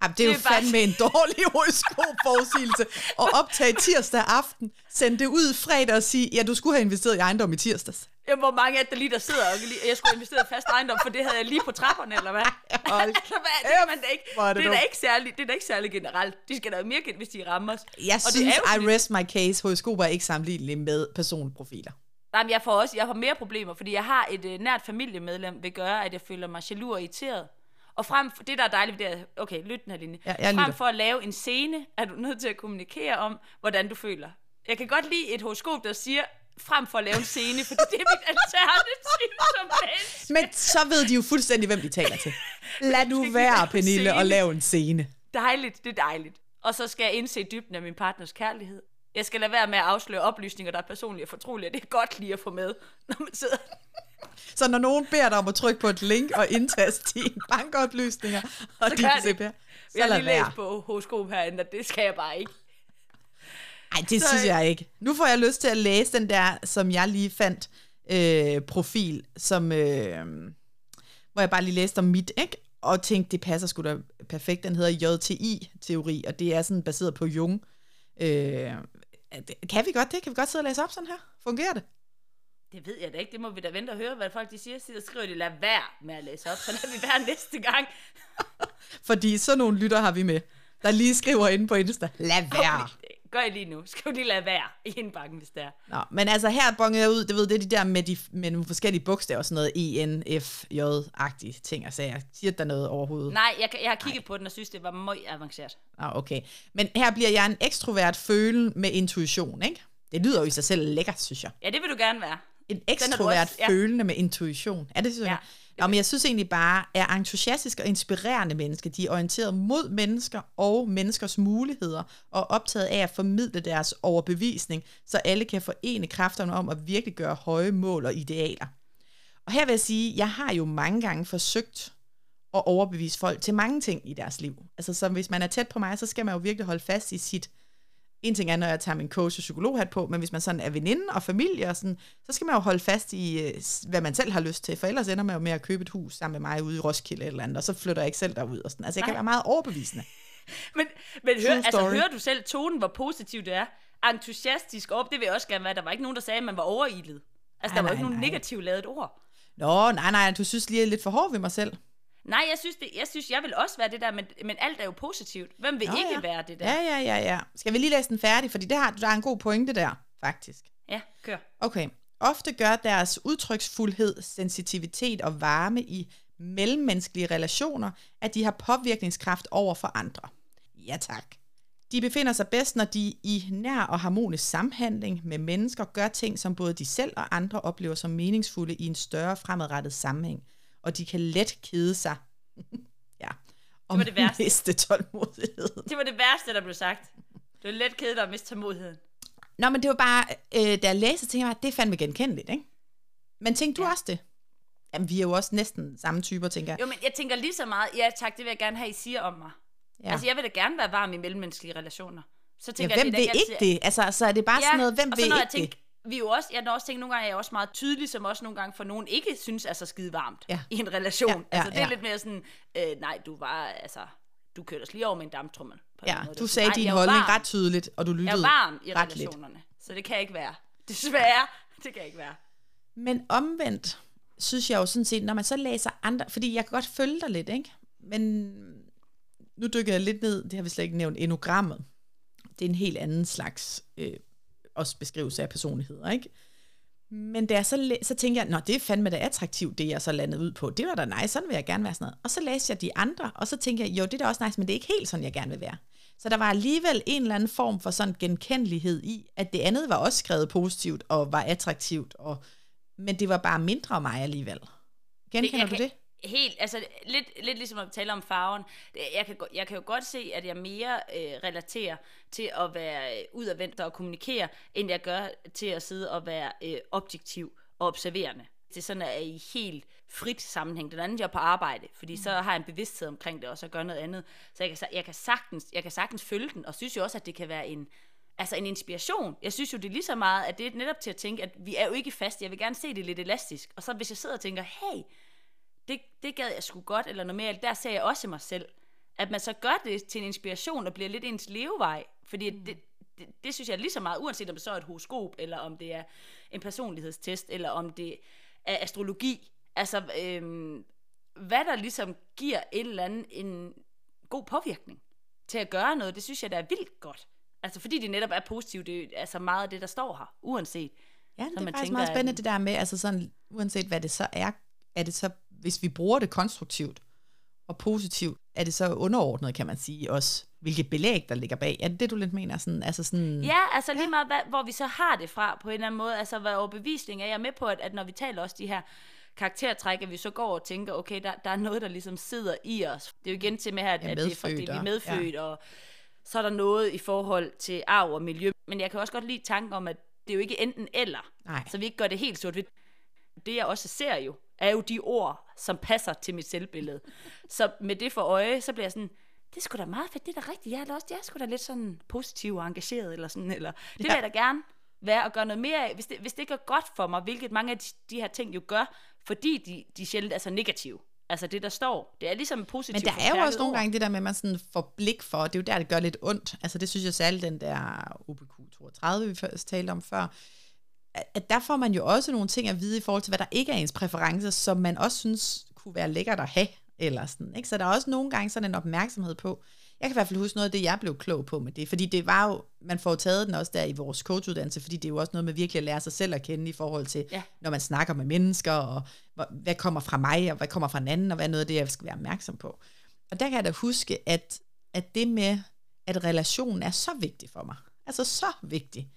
Jamen, det er jo det er bare- fandme en dårlig horoskopforudsigelse. at optage tirsdag aften, sende det ud fredag og sige, ja, du skulle have investeret i ejendom i tirsdags. Jamen, hvor mange af der lige der sidder og jeg skulle investere i fast ejendom, for det havde jeg lige på trapperne, eller hvad? Hold Så hvad, det, kan man da ikke, er det, det er da ikke særlig, det er da ikke særlig generelt. De skal da mere kendt, hvis de rammer os. Jeg Og det synes, er jo I rest my case. Horoskoper er ikke sammenlignelige med personprofiler. Nej, men jeg får også jeg får mere problemer, fordi jeg har et øh, nært familiemedlem, vil gøre, at jeg føler mig jaloux og irriteret. Og frem, det der er dejligt ved det er, okay, lyt den her linje. Ja, jeg frem for at lave en scene, er du nødt til at kommunikere om, hvordan du føler. Jeg kan godt lide et horoskop, der siger, frem for at lave en scene, for det er mit alternativ som menneske. Men så ved de jo fuldstændig, hvem de taler til. Lad nu være, Pernille, og lave en scene. Dejligt, det er dejligt. Og så skal jeg indse dybden af min partners kærlighed. Jeg skal lade være med at afsløre oplysninger, der er personlige og fortrolige. Det er godt lige at få med, når man sidder Så når nogen beder dig om at trykke på et link og indtaste dine bankoplysninger og din jeg. CPR, Jeg så har lad lige læst på horoskop herinde, og det skal jeg bare ikke. Nej, det Så- synes jeg ikke. Nu får jeg lyst til at læse den der, som jeg lige fandt, øh, profil, som, øh, hvor jeg bare lige læste om mit, ikke? Og tænkte, det passer sgu da perfekt. Den hedder JTI-teori, og det er sådan baseret på Jung. Øh, kan vi godt det? Kan vi godt sidde og læse op sådan her? Fungerer det? Det ved jeg da ikke. Det må vi da vente og høre, hvad folk de siger. Så skriver de, lad være med at læse op, så lader vi være næste gang. Fordi sådan nogle lytter har vi med, der lige skriver inde på Insta, lad være. Okay, gør I lige nu. Skal vi lige lade være i indbakken, hvis det er. Nå, men altså her bonger jeg ud, det ved det er de der med, de, med nogle forskellige bogstaver, sådan noget E, N, F, J-agtige ting og sager. Siger der noget overhovedet? Nej, jeg, jeg har kigget Nej. på den og synes, det var meget avanceret. Ah, okay. Men her bliver jeg en ekstrovert føle med intuition, ikke? Det lyder jo i sig selv lækkert, synes jeg. Ja, det vil du gerne være. En ekstrovert også, ja. følende med intuition. Er det synes jeg? Ja. Nå, men jeg synes egentlig bare, at entusiastiske og inspirerende mennesker, de er orienteret mod mennesker og menneskers muligheder, og optaget af at formidle deres overbevisning, så alle kan forene kræfterne om at virkelig gøre høje mål og idealer. Og her vil jeg sige, jeg har jo mange gange forsøgt at overbevise folk til mange ting i deres liv. Altså, som hvis man er tæt på mig, så skal man jo virkelig holde fast i sit en ting er, når jeg tager min coach- og psykologhat på, men hvis man sådan er veninde og familie, og sådan, så skal man jo holde fast i, øh, hvad man selv har lyst til, for ellers ender man jo med at købe et hus sammen med mig ude i Roskilde eller andet, og så flytter jeg ikke selv derud. Og sådan. Altså, jeg Nej. kan være meget overbevisende. men men hør, altså, hører du selv tonen, hvor positiv det er? Entusiastisk op, det vil jeg også gerne være. Der var ikke nogen, der sagde, at man var overilet. Altså, der var nej, ikke nogen negativt lavet ord. Nå, nej, nej, du synes lige lidt for hård ved mig selv. Nej, jeg synes, det, jeg synes, jeg vil også være det der, men, men alt er jo positivt. Hvem vil Nå, ikke ja. være det der? Ja, ja, ja, ja. Skal vi lige læse den færdig? Fordi det har, der er en god pointe der, faktisk. Ja, kør. Okay. Ofte gør deres udtryksfuldhed, sensitivitet og varme i mellemmenneskelige relationer, at de har påvirkningskraft over for andre. Ja tak. De befinder sig bedst, når de i nær og harmonisk samhandling med mennesker gør ting, som både de selv og andre oplever som meningsfulde i en større fremadrettet sammenhæng – og de kan let kede sig. ja. Og det var det værste. miste tålmodighed. Det var det værste, der blev sagt. Det var let kede dig at miste tålmodigheden. Nå, men det var bare, øh, da jeg læste, tænkte jeg, at det fandt mig genkendeligt, ikke? Men tænkte du ja. også det? Jamen, vi er jo også næsten samme typer, tænker jeg. Jo, men jeg tænker lige så meget, ja tak, det vil jeg gerne have, I siger om mig. Ja. Altså, jeg vil da gerne være varm i mellemmenneskelige relationer. Så tænker ja, hvem jeg, det vil ikke det? Altså, så er det bare ja, sådan noget, hvem vil ikke tænker, det? Vi er jo også, jeg har også tænkt, nogle gange er jeg også meget tydelig, som også nogle gange for nogen ikke synes er så skide varmt ja. i en relation. Ja, ja, altså det er ja. lidt mere sådan, øh, nej, du var, altså, du kørte os lige over med en damptrummel. Ja, måde. du sagde nej, din holdning varm. ret tydeligt, og du lyttede Jeg er varm i relationerne, lidt. så det kan ikke være. Desværre, det kan ikke være. Men omvendt, synes jeg jo sådan set, når man så læser andre, fordi jeg kan godt følge dig lidt, ikke? Men nu dykker jeg lidt ned, det har vi slet ikke nævnt, enogrammet. Det er en helt anden slags øh, også beskrivelse af personligheder, ikke? Men da jeg så, så tænkte jeg, nå, det er fandme da attraktivt, det jeg så landede ud på. Det var da nice, sådan vil jeg gerne være sådan noget. Og så læste jeg de andre, og så tænkte jeg, jo, det er da også nice, men det er ikke helt sådan, jeg gerne vil være. Så der var alligevel en eller anden form for sådan genkendelighed i, at det andet var også skrevet positivt og var attraktivt, og, men det var bare mindre mig alligevel. Genkender det, du det? Helt, altså lidt, lidt ligesom at tale om farven. Jeg kan, jeg kan jo godt se, at jeg mere øh, relaterer til at være øh, udadvendt og kommunikere, end jeg gør til at sidde og være øh, objektiv og observerende. Det er sådan, at jeg er i helt frit sammenhæng. Den anden, jeg er på arbejde, fordi mm. så har jeg en bevidsthed omkring det, og så gør noget andet. Så jeg kan, jeg kan, sagtens, jeg kan sagtens følge den, og synes jo også, at det kan være en, altså en inspiration. Jeg synes jo, det er lige så meget, at det er netop til at tænke, at vi er jo ikke fast. Jeg vil gerne se det lidt elastisk. Og så hvis jeg sidder og tænker, hey, det, det gad jeg sgu godt, eller normalt, der ser jeg også mig selv. At man så gør det til en inspiration, og bliver lidt ens levevej. Fordi mm. det, det, det synes jeg lige så meget, uanset om det så er et horoskop, eller om det er en personlighedstest, eller om det er astrologi. Altså, øhm, hvad der ligesom giver en eller anden en god påvirkning til at gøre noget, det synes jeg, der er vildt godt. Altså, fordi det netop er positivt, det er altså meget af det, der står her, uanset. Ja, det er man faktisk tænker, meget spændende, det der med, altså sådan, uanset hvad det så er, er det så hvis vi bruger det konstruktivt og positivt, er det så underordnet, kan man sige, også hvilket belæg, der ligger bag. Er det det, du lidt mener? Sådan, altså sådan, ja, altså lige meget, hvad, hvor vi så har det fra på en eller anden måde. Altså, hvad overbevisning er jeg med på, at, at når vi taler også de her karaktertræk, at vi så går og tænker, okay, der, der er noget, der ligesom sidder i os. Det er jo igen til med her, at, at det er fordi, vi er medfødt, ja. og så er der noget i forhold til arv og miljø. Men jeg kan også godt lide tanken om, at det er jo ikke enten eller, Nej. så vi ikke gør det helt sort-hvidt. Det jeg også ser jo, er jo de ord, som passer til mit selvbillede. Så med det for øje, så bliver jeg sådan, det sgu da meget fedt, det er da rigtigt, jeg er, da også, jeg er sgu da lidt sådan positiv og engageret, eller sådan, eller det vil jeg da gerne være og gøre noget mere af, hvis det, hvis det gør godt for mig, hvilket mange af de, de her ting jo gør, fordi de, de sjældent er så negative. Altså det, der står. Det er ligesom positivt. Men der er jo også nogle gange det der med, at man sådan får blik for, det er jo der, det gør lidt ondt. Altså det synes jeg særligt, den der OBQ 32, vi først talte om før, at der får man jo også nogle ting at vide i forhold til, hvad der ikke er ens præferencer, som man også synes kunne være lækkert at have. Eller sådan, ikke? Så der er også nogle gange sådan en opmærksomhed på, jeg kan i hvert fald huske noget af det, jeg blev klog på med det, fordi det var jo, man får taget den også der i vores coachuddannelse, fordi det er jo også noget med virkelig at lære sig selv at kende i forhold til, ja. når man snakker med mennesker, og hvad kommer fra mig, og hvad kommer fra en anden, og hvad er noget af det, jeg skal være opmærksom på. Og der kan jeg da huske, at, at det med, at relationen er så vigtig for mig, altså så vigtig,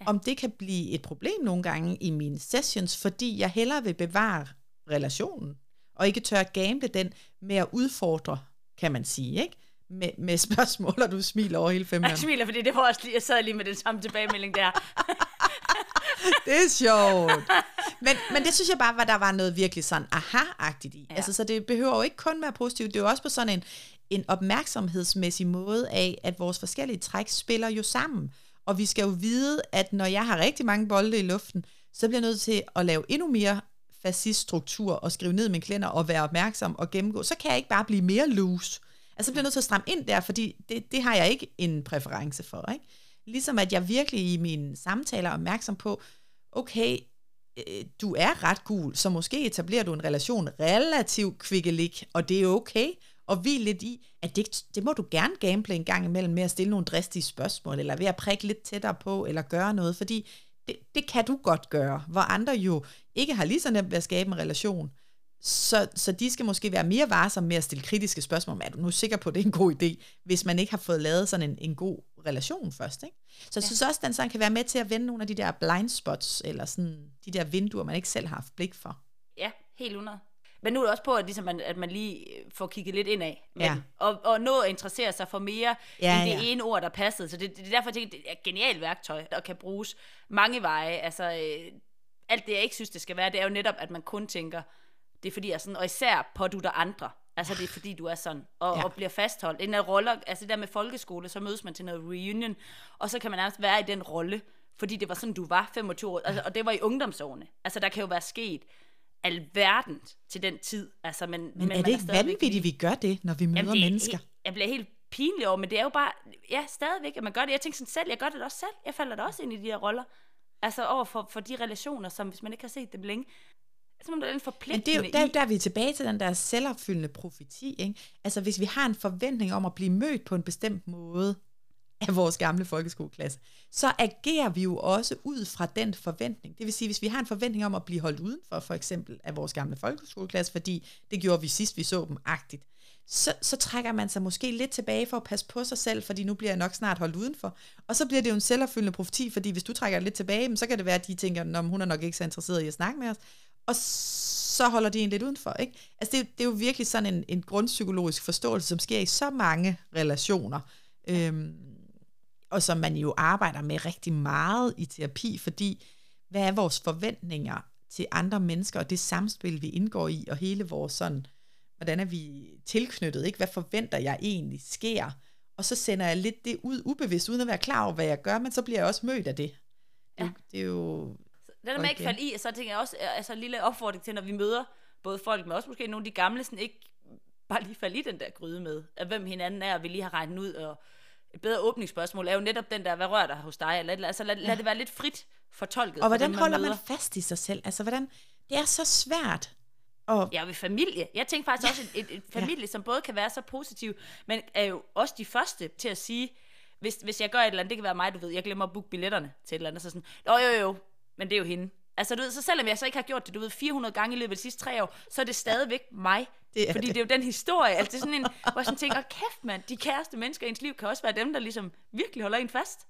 ja. om det kan blive et problem nogle gange i mine sessions, fordi jeg hellere vil bevare relationen, og ikke tør at gamble den med at udfordre, kan man sige, ikke? med, med spørgsmål, og du smiler over hele fem Jeg smiler, fordi det var også lige, jeg sad lige med den samme tilbagemelding der. det er sjovt. Men, men det synes jeg bare, at der var noget virkelig sådan aha-agtigt i. Ja. Altså, så det behøver jo ikke kun være positivt, det er jo også på sådan en, en opmærksomhedsmæssig måde af, at vores forskellige træk spiller jo sammen. Og vi skal jo vide, at når jeg har rigtig mange bolde i luften, så bliver jeg nødt til at lave endnu mere fasciststruktur og skrive ned min klænder og være opmærksom og gennemgå. Så kan jeg ikke bare blive mere loose. Altså, så bliver jeg nødt til at stramme ind der, fordi det, det har jeg ikke en præference for. Ikke? Ligesom at jeg virkelig i mine samtaler er opmærksom på, okay, øh, du er ret gul, så måske etablerer du en relation relativt kvikkelik, og det er okay, og vi lidt i, at det, det må du gerne gamble en gang imellem med at stille nogle dristige spørgsmål, eller ved at prikke lidt tættere på, eller gøre noget, fordi det, det kan du godt gøre, hvor andre jo ikke har lige så nemt ved at skabe en relation. Så, så de skal måske være mere varsomme med at stille kritiske spørgsmål. Er du nu sikker på, at det er en god idé, hvis man ikke har fået lavet sådan en, en god relation først? Ikke? Så jeg ja. synes også, at den sådan kan være med til at vende nogle af de der blind spots, eller sådan de der vinduer, man ikke selv har haft blik for. Ja, helt under. Men nu er det også på, at, ligesom man, at man lige får kigget lidt indad. Men, ja. og, og nå at interessere sig for mere ja, end det ja. ene ord, der passede. Så det, det er derfor, jeg tænker, det er et genialt værktøj, og kan bruges mange veje. Altså, øh, alt det, jeg ikke synes, det skal være, det er jo netop, at man kun tænker, det er fordi, jeg er sådan, og især pådutter andre. Altså det er fordi, du er sådan, og, ja. og bliver fastholdt. En af roller, altså det der med folkeskole, så mødes man til noget reunion, og så kan man nærmest være i den rolle, fordi det var sådan, du var 25 år, altså, og det var i ungdomsårene. Altså der kan jo være sket alverden til den tid. Altså, men, men, men er det ikke vanvittigt, vi gør det, når vi møder Jamen, det, mennesker? Jeg bliver helt pinlig over, men det er jo bare, ja, stadigvæk, at man gør det. Jeg tænker sådan selv, jeg gør det også selv. Jeg falder da også ind i de her roller. Altså over for, for de relationer, som hvis man ikke har set dem længe, som der er en forpligtende Men det er jo, der, der er vi tilbage til den der selvopfyldende profeti. Ikke? Altså hvis vi har en forventning om at blive mødt på en bestemt måde af vores gamle folkeskoleklasse, så agerer vi jo også ud fra den forventning. Det vil sige, hvis vi har en forventning om at blive holdt udenfor, for eksempel af vores gamle folkeskoleklasse, fordi det gjorde vi sidst, vi så dem agtigt, så, så trækker man sig måske lidt tilbage for at passe på sig selv, fordi nu bliver jeg nok snart holdt udenfor. Og så bliver det jo en selvopfyldende profeti, fordi hvis du trækker lidt tilbage, så kan det være, at de tænker, at hun er nok ikke så interesseret i at snakke med os og så holder de en lidt udenfor. Ikke? Altså det, det er jo virkelig sådan en, en grundpsykologisk forståelse, som sker i så mange relationer, øhm, og som man jo arbejder med rigtig meget i terapi, fordi hvad er vores forventninger til andre mennesker, og det samspil, vi indgår i, og hele vores sådan, hvordan er vi tilknyttet, ikke? hvad forventer jeg egentlig sker, og så sender jeg lidt det ud ubevidst, uden at være klar over, hvad jeg gør, men så bliver jeg også mødt af det. Ja. Det, det er jo det der med ikke falde i, så tænker jeg også, altså en lille opfordring til, når vi møder både folk, men også måske nogle af de gamle, sådan ikke bare lige falde i den der gryde med, at hvem hinanden er, og vi lige har regnet ud, og et bedre åbningsspørgsmål er jo netop den der, hvad rører der hos dig? Lad, altså lad, ja. lad det være lidt frit fortolket. Og hvordan dem, man holder møder. man fast i sig selv? Altså hvordan, det er så svært. Og... Ja, ved familie. Jeg tænker faktisk ja. også et, et familie, ja. som både kan være så positiv, men er jo også de første til at sige, hvis, hvis jeg gør et eller andet, det kan være mig, du ved, jeg glemmer at booke billetterne til et eller andet, så sådan, jo jo jo, men det er jo hende. Altså, du ved, så selvom jeg så ikke har gjort det, du ved, 400 gange i løbet af de sidste tre år, så er det stadigvæk mig. Det fordi det. det er jo den historie. Altså, det er sådan en, hvor jeg sådan tænker, kæft mand, de kæreste mennesker i ens liv kan også være dem, der ligesom virkelig holder en fast.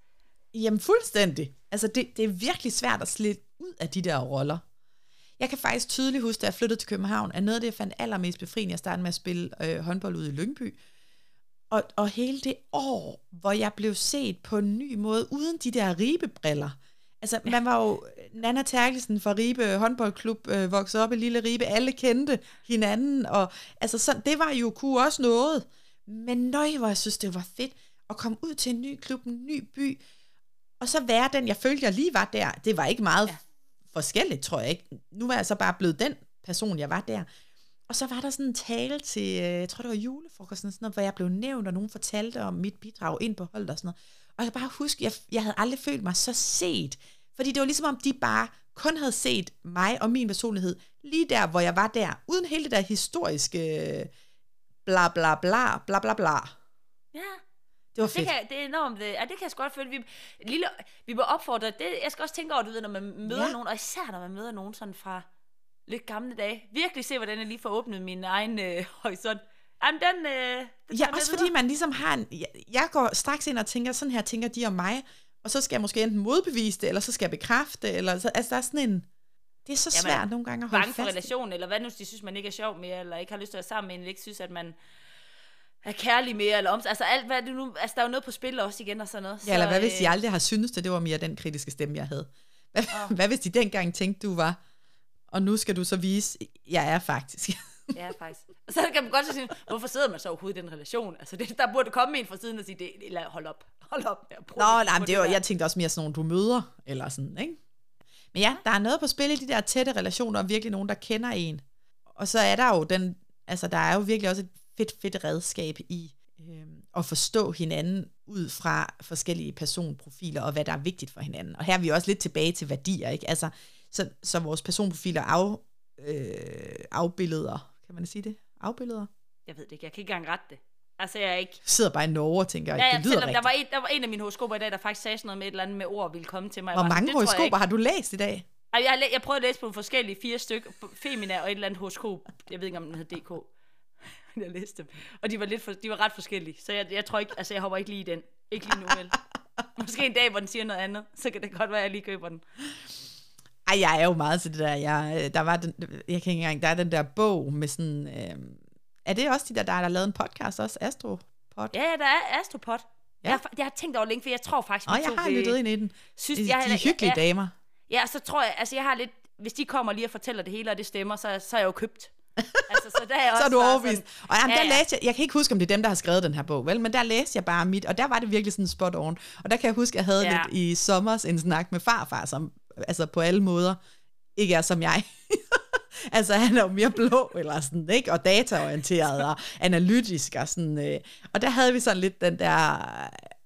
Jamen, fuldstændig. Altså, det, det er virkelig svært at slippe ud af de der roller. Jeg kan faktisk tydeligt huske, da jeg flyttede til København, at noget af det, jeg fandt allermest befriende, jeg startede med at spille øh, håndbold ude i Lyngby. Og, og hele det år, hvor jeg blev set på en ny måde, uden de der ribebriller, Altså, man var jo Nana Terkelsen fra Ribe håndboldklub, øh, vokset op i Lille Ribe, alle kendte hinanden, og altså, så, det var jo kunne også noget. Men nøj, hvor jeg synes, det var fedt at komme ud til en ny klub, en ny by, og så være den, jeg følte, jeg lige var der. Det var ikke meget ja. forskelligt, tror jeg ikke. Nu var jeg så bare blevet den person, jeg var der. Og så var der sådan en tale til, øh, jeg tror det var julefrokosten, sådan noget, hvor jeg blev nævnt, og nogen fortalte om mit bidrag ind på holdet og sådan noget. Og jeg kan bare huske, jeg, jeg havde aldrig følt mig så set. Fordi det var ligesom om, de bare kun havde set mig og min personlighed lige der, hvor jeg var der, uden hele det der historiske øh, bla bla bla bla bla bla. Ja. Det var Det, fedt. kan, det er enormt, øh, ja, det kan jeg sgu godt føle. Vi, lille, vi må opfordre, det, jeg skal også tænke over, du ved, når man møder ja. nogen, og især når man møder nogen sådan fra lidt gamle dage. Virkelig se, hvordan jeg lige får åbnet min egen øh, horisont. Jamen, den, øh, den Ja, også fordi videre. man ligesom har en... Jeg, jeg går straks ind og tænker, sådan her tænker de om mig, og så skal jeg måske enten modbevise det, eller så skal jeg bekræfte, eller så, altså der er sådan en... Det er så Jamen, svært nogle gange at holde for fast i. relationen, eller hvad nu, hvis de synes, man ikke er sjov mere, eller ikke har lyst til at være sammen med en, eller ikke synes, at man er kærlig mere, eller om, altså alt, hvad det nu, altså der er jo noget på spil også igen, og sådan noget. Ja, eller hvad hvis de øh, aldrig har syntes det? Det var mere den kritiske stemme, jeg havde. Hvad, Åh. hvad hvis de dengang tænkte, du var, og nu skal du så vise, jeg er faktisk. Ja, faktisk. Og så kan man godt sige, hvorfor sidder man så overhovedet i den relation? Altså, det, der burde komme en fra siden og sige, det, eller hold op, hold op med at Nå, det- nej, men det var, der. jeg tænkte også mere sådan nogle, du møder, eller sådan, ikke? Men ja, der er noget på spil i de der tætte relationer, og virkelig nogen, der kender en. Og så er der jo den, altså der er jo virkelig også et fedt, fedt redskab i øh, at forstå hinanden ud fra forskellige personprofiler, og hvad der er vigtigt for hinanden. Og her er vi også lidt tilbage til værdier, ikke? Altså, så, så vores personprofiler af, øh, afbilleder, kan man sige det? Afbilleder? Jeg ved det ikke, jeg kan ikke engang rette det. Altså, jeg er ikke... Jeg sidder bare i Norge og tænker, Ja, det ja, lyder selvom rigtigt. der var, en, der var en af mine horoskoper i dag, der faktisk sagde sådan noget med et eller andet med ord, ville komme til mig. Jeg Hvor mange det jeg horoskoper har du læst i dag? Ej, jeg, har læ- jeg prøvede at læse på forskellige fire stykker, Femina og et eller andet horoskop. Jeg ved ikke, om den hed DK. Jeg læste dem. Og de var, lidt for, de var ret forskellige. Så jeg, jeg tror ikke, altså jeg hopper ikke lige i den. Ikke lige nu, vel. Måske en dag, hvor den siger noget andet, så kan det godt være, at jeg lige køber den. Ej, jeg er jo meget til det der. Jeg, øh, der var den, jeg kan ikke engang, der er den der bog med sådan, øh, er det også de der, der har lavet en podcast også, Astropod? Ja, ja, der er Astropod. Ja. Ja. Jeg, har, jeg har tænkt over længe, for jeg tror faktisk, Og jeg har lyttet ind i den. Synes, De, jeg, de er hyggelige ja, damer. Ja, så tror jeg, altså jeg har lidt, hvis de kommer lige og fortæller det hele, og det stemmer, så, så er jeg jo købt. altså, så der er jeg Så er også du overbevist. Sådan, Og jamen, Ja, der ja. læste jeg, jeg kan ikke huske, om det er dem, der har skrevet den her bog, vel? Men der læste jeg bare mit, og der var det virkelig sådan spot on. Og der kan jeg huske, at jeg havde Ja. lidt i sommers en snak med farfar, som altså på alle måder ikke er som jeg. altså han er jo mere blå, eller sådan, ikke? Og dataorienteret og analytisk og sådan. Øh. Og der havde vi sådan lidt den der,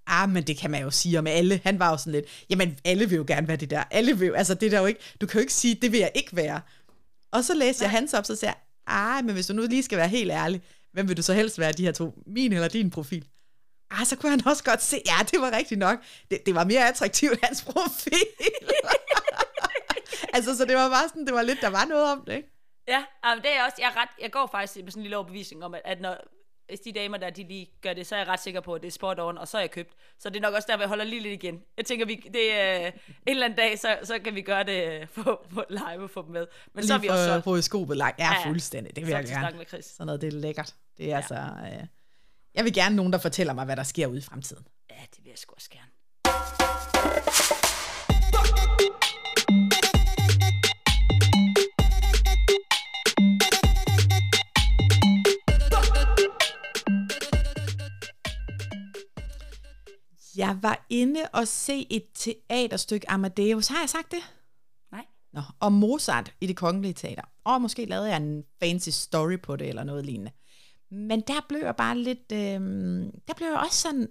ah, men det kan man jo sige om alle. Han var jo sådan lidt, jamen alle vil jo gerne være det der. Alle vil jo, altså det er der jo ikke, du kan jo ikke sige, det vil jeg ikke være. Og så læste jeg hans op, så sagde jeg, ej, men hvis du nu lige skal være helt ærlig, hvem vil du så helst være, de her to? Min eller din profil? Ah, så kunne han også godt se, ja, det var rigtigt nok. Det, det var mere attraktivt, hans profil. altså, så det var bare sådan, det var lidt, der var noget om det, ikke? Ja, jamen, det er også, jeg, ret, jeg går faktisk med sådan en lille overbevisning om, at, at når, hvis de damer der, de lige gør det, så er jeg ret sikker på, at det er spot on, og så er jeg købt. Så det er nok også der, hvor jeg holder lige lidt igen. Jeg tænker, vi, det er en eller anden dag, så, så kan vi gøre det på, på live og få dem med. Men så er vi Lige også solgt. horoskopet langt. Ja, Ja, fuldstændig. Det vil Så jeg gerne. med Chris. Sådan noget, det er lækkert. Det er ja. altså... Øh, jeg vil gerne nogen, der fortæller mig, hvad der sker ude i fremtiden. Ja, det vil jeg sgu også gerne. Jeg var inde og se et teaterstykke Amadeus. Har jeg sagt det? Nej. Nå, om Mozart i det kongelige teater. Og måske lavede jeg en fancy story på det, eller noget lignende. Men der blev jeg bare lidt... Øh, der blev jeg også sådan...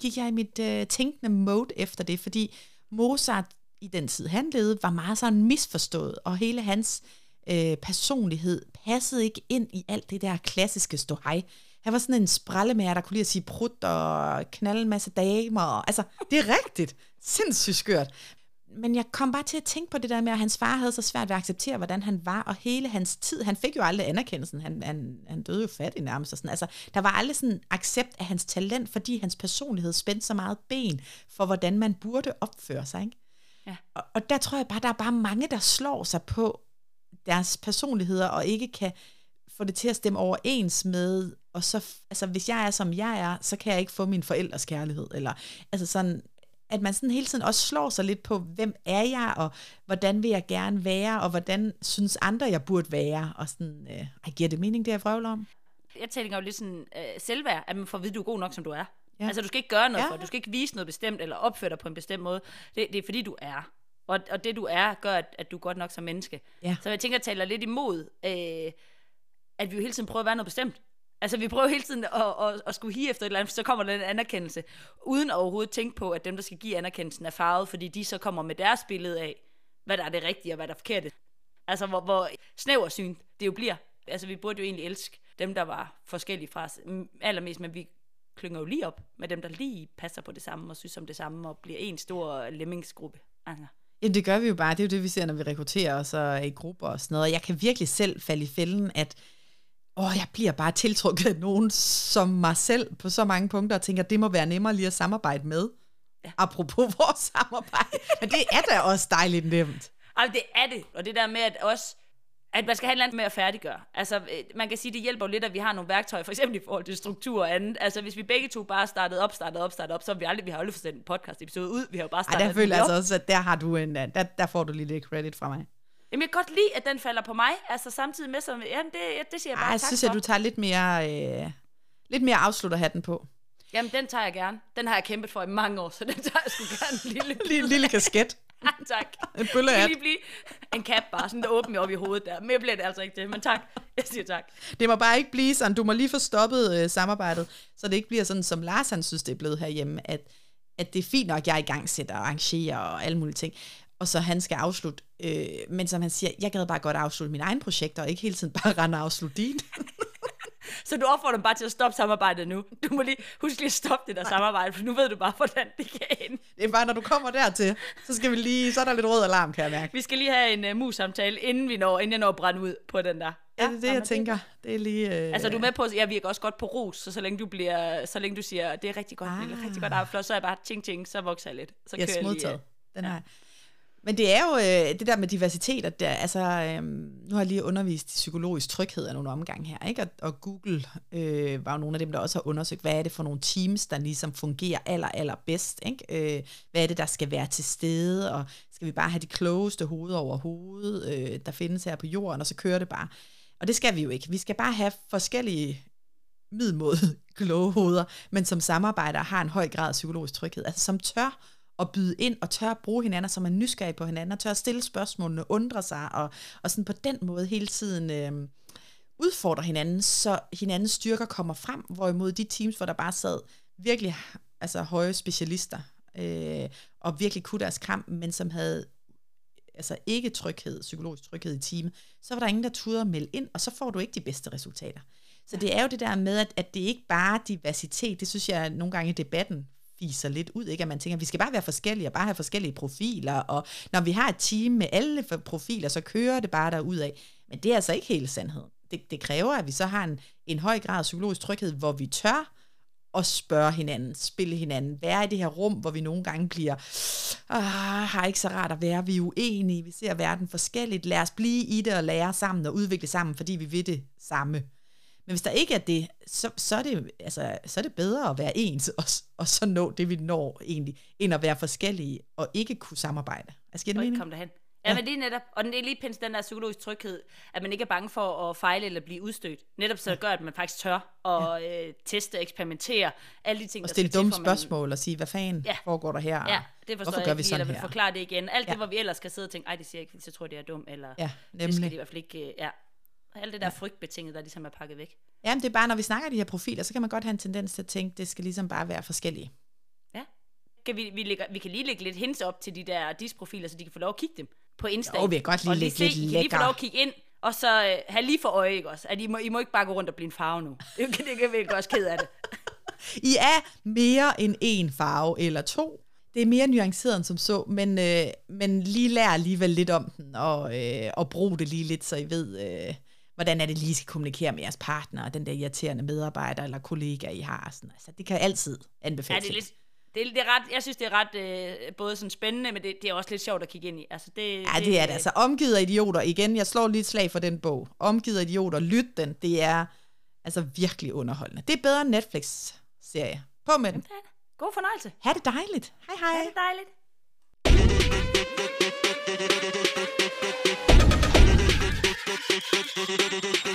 Gik jeg i mit øh, tænkende mode efter det, fordi Mozart i den tid, han levede, var meget sådan misforstået, og hele hans øh, personlighed passede ikke ind i alt det der klassiske ståhej. Han var sådan en sprallemager, der kunne lide at sige prut og knalde en masse damer. Og, altså, det er rigtigt. Sindssygt skørt. Men jeg kom bare til at tænke på det der med, at hans far havde så svært ved at acceptere, hvordan han var, og hele hans tid, han fik jo aldrig anerkendelsen, han, han, han døde jo fattig nærmest. Og sådan. Altså, der var aldrig sådan accept af hans talent, fordi hans personlighed spændte så meget ben for, hvordan man burde opføre sig. Ikke? Ja. Og, og der tror jeg bare, der er bare mange, der slår sig på deres personligheder, og ikke kan få det til at stemme overens med, og så, altså hvis jeg er som jeg er, så kan jeg ikke få min forældres kærlighed, eller altså sådan, at man sådan hele tiden også slår sig lidt på, hvem er jeg, og hvordan vil jeg gerne være, og hvordan synes andre, jeg burde være, og sådan, øh, ej, giver det mening, det jeg vrøvler om? Jeg tænker jo lidt sådan øh, selvværd, at man får at vide, at du er god nok, som du er. Ja. Altså, du skal ikke gøre noget Ja. for det. Du skal ikke vise noget bestemt, eller opføre dig på en bestemt måde. Det, det er fordi, du er. Og, og det, du er, gør, at, at du er godt nok som menneske. Ja. Så jeg tænker, jeg taler lidt imod, øh, at vi jo hele tiden prøver at være noget bestemt. Altså, vi prøver hele tiden at, at, at skulle hige efter et eller andet, så kommer der en anerkendelse, uden overhovedet tænke på, at dem, der skal give anerkendelsen, er farvet, fordi de så kommer med deres billede af, hvad der er det rigtige og hvad der er forkerte. Altså, hvor, hvor snæversyn det jo bliver. Altså, vi burde jo egentlig elske dem, der var forskellige fra os allermest, men vi klynger jo lige op med dem, der lige passer på det samme og synes om det samme og bliver en stor lemmingsgruppe. Altså. Ja, det gør vi jo bare. Det er jo det, vi ser, når vi rekrutterer os og er i grupper og sådan noget. Jeg kan virkelig selv falde i fælden, at åh, jeg bliver bare tiltrukket af nogen som mig selv på så mange punkter, og tænker, det må være nemmere lige at samarbejde med. Ja. Apropos vores samarbejde. Men det er da også dejligt nemt. Altså, det er det. Og det der med, at også at man skal have et eller andet med at færdiggøre. Altså, øh, man kan sige, det hjælper jo lidt, at vi har nogle værktøjer, for eksempel i forhold til struktur og andet. Altså, hvis vi begge to bare startede op, startede op, startede op, så har vi aldrig, vi har aldrig fået en podcast episode ud. Vi har jo bare startet Ej, der føler jeg altså også, at der har du en, der, der får du lige lidt credit fra mig. Jamen, jeg kan godt lide, at den falder på mig, altså samtidig med, som, jamen, det, det siger jeg bare Ej, jeg synes, at du tager lidt mere, øh, lidt mere afslutterhatten på. Jamen, den tager jeg gerne. Den har jeg kæmpet for i mange år, så den tager jeg sgu gerne en lille... lille, lille kasket. tak. En bølle Det lige blive en cap bare, sådan der åbner op i hovedet der. Mere bliver det altså ikke det, men tak. Jeg siger tak. Det må bare ikke blive sådan. Du må lige få stoppet øh, samarbejdet, så det ikke bliver sådan, som Lars han synes, det er blevet herhjemme, at, at det er fint nok, at jeg er i gang sætter og arrangerer og alle mulige ting og så han skal afslutte. Øh, men som han siger, jeg gad bare godt afslutte mine egne projekter, og ikke hele tiden bare rende og afslutte dine. så du opfordrer dem bare til at stoppe samarbejdet nu. Du må lige huske lige at stoppe det der samarbejde, for nu ved du bare, hvordan det kan ende. Det er bare, når du kommer dertil, så skal vi lige, så er der lidt rød alarm, kan jeg mærke. Vi skal lige have en uh, mus-samtale, inden vi når, inden jeg når at brænde ud på den der. Ja, det er det, jeg tænker. Det er lige... Uh... Altså, du er med på, at jeg virker også godt på ros, så så længe du, bliver, så længe du siger, det er rigtig godt, ah. er rigtig godt arbejde, så er jeg bare ting, ting, så vokser jeg lidt. Så yes, kører jeg lige, uh... Den har men det er jo øh, det der med diversitet, at der, altså, øh, nu har jeg lige undervist i psykologisk tryghed af nogle omgange her, ikke? Og, og Google øh, var jo nogle af dem, der også har undersøgt, hvad er det for nogle teams, der ligesom fungerer aller, aller bedst, ikke? Øh, hvad er det, der skal være til stede, og skal vi bare have de klogeste hoveder over hovedet, øh, der findes her på jorden, og så kører det bare. Og det skal vi jo ikke. Vi skal bare have forskellige middelmåde kloge hoveder, men som samarbejder har en høj grad af psykologisk tryghed, altså som tør at byde ind og tør at bruge hinanden, som er nysgerrig på hinanden, og tør at stille spørgsmålene, undre sig, og, og sådan på den måde hele tiden øh, udfordre hinanden, så hinandens styrker kommer frem, hvorimod de teams, hvor der bare sad virkelig altså høje specialister, øh, og virkelig kunne deres kamp, men som havde altså ikke tryghed, psykologisk tryghed i teamet, så var der ingen, der turde at melde ind, og så får du ikke de bedste resultater. Så det er jo det der med, at, at det ikke bare er diversitet, det synes jeg nogle gange i debatten fiser lidt ud, ikke? at man tænker, at vi skal bare være forskellige og bare have forskellige profiler, og når vi har et team med alle profiler, så kører det bare derud af. Men det er altså ikke hele sandheden. Det, det kræver, at vi så har en, en høj grad af psykologisk tryghed, hvor vi tør at spørge hinanden, spille hinanden, være i det her rum, hvor vi nogle gange bliver, ah, har ikke så rart at være, vi er uenige, vi ser verden forskelligt, lad os blive i det og lære sammen og udvikle sammen, fordi vi vil det samme. Men hvis der ikke er det, så, så, er, det, altså, så er det bedre at være ens, og, og så nå det, vi når egentlig, end at være forskellige og ikke kunne samarbejde. Altså, giver det og ikke komme derhen. Ja, ja, men det er netop, og den er lige pins den der psykologisk tryghed, at man ikke er bange for at fejle eller blive udstødt. Netop så det gør, at man faktisk tør at ja. øh, teste, eksperimentere, alle de ting, og der stille dumme spørgsmål man... og sige, hvad fanden ja. foregår der her? Ja, det forstår Hvorfor jeg gør vi sådan eller forklare det igen. Alt ja. det, hvor vi ellers skal sidde og tænke, ej, det siger jeg ikke, så tror jeg, det er dumt, eller ja, nemlig. det skal de i hvert fald ikke, øh, ja. Alt det der ja. frygtbetinget, der ligesom er pakket væk. Ja, det er bare, når vi snakker de her profiler, så kan man godt have en tendens til at tænke, det skal ligesom bare være forskellige. Ja. Kan vi, vi, lægger, vi kan lige lægge lidt hints op til de der dis-profiler, så de kan få lov at kigge dem på Insta. Jo, vi kan godt lige lægge lidt lækker. lige få lov at kigge ind, og så øh, have lige for øje, ikke også? At I må, I må ikke bare gå rundt og blive en farve nu. Det, det kan vi også ked af det. I er mere end en farve eller to. Det er mere nuanceret end som så, men, øh, men lige lær alligevel lidt om den, og, øh, og brug det lige lidt, så I ved, øh, hvordan er det lige, skal kommunikere med jeres partner, og den der irriterende medarbejder eller kollega, I har. Sådan. Altså, det kan altid anbefales. Ja, det er lidt, det, er, det er ret, jeg synes, det er ret øh, både sådan spændende, men det, det er også lidt sjovt at kigge ind i. Altså, det, ja, det, det er det. Altså, omgivet af idioter. Igen, jeg slår lige et slag for den bog. Omgivet af idioter. Lyt den. Det er altså virkelig underholdende. Det er bedre end Netflix-serie. På med den. God fornøjelse. Ha' det dejligt. Hej hej. Ha' det dejligt. Thank you.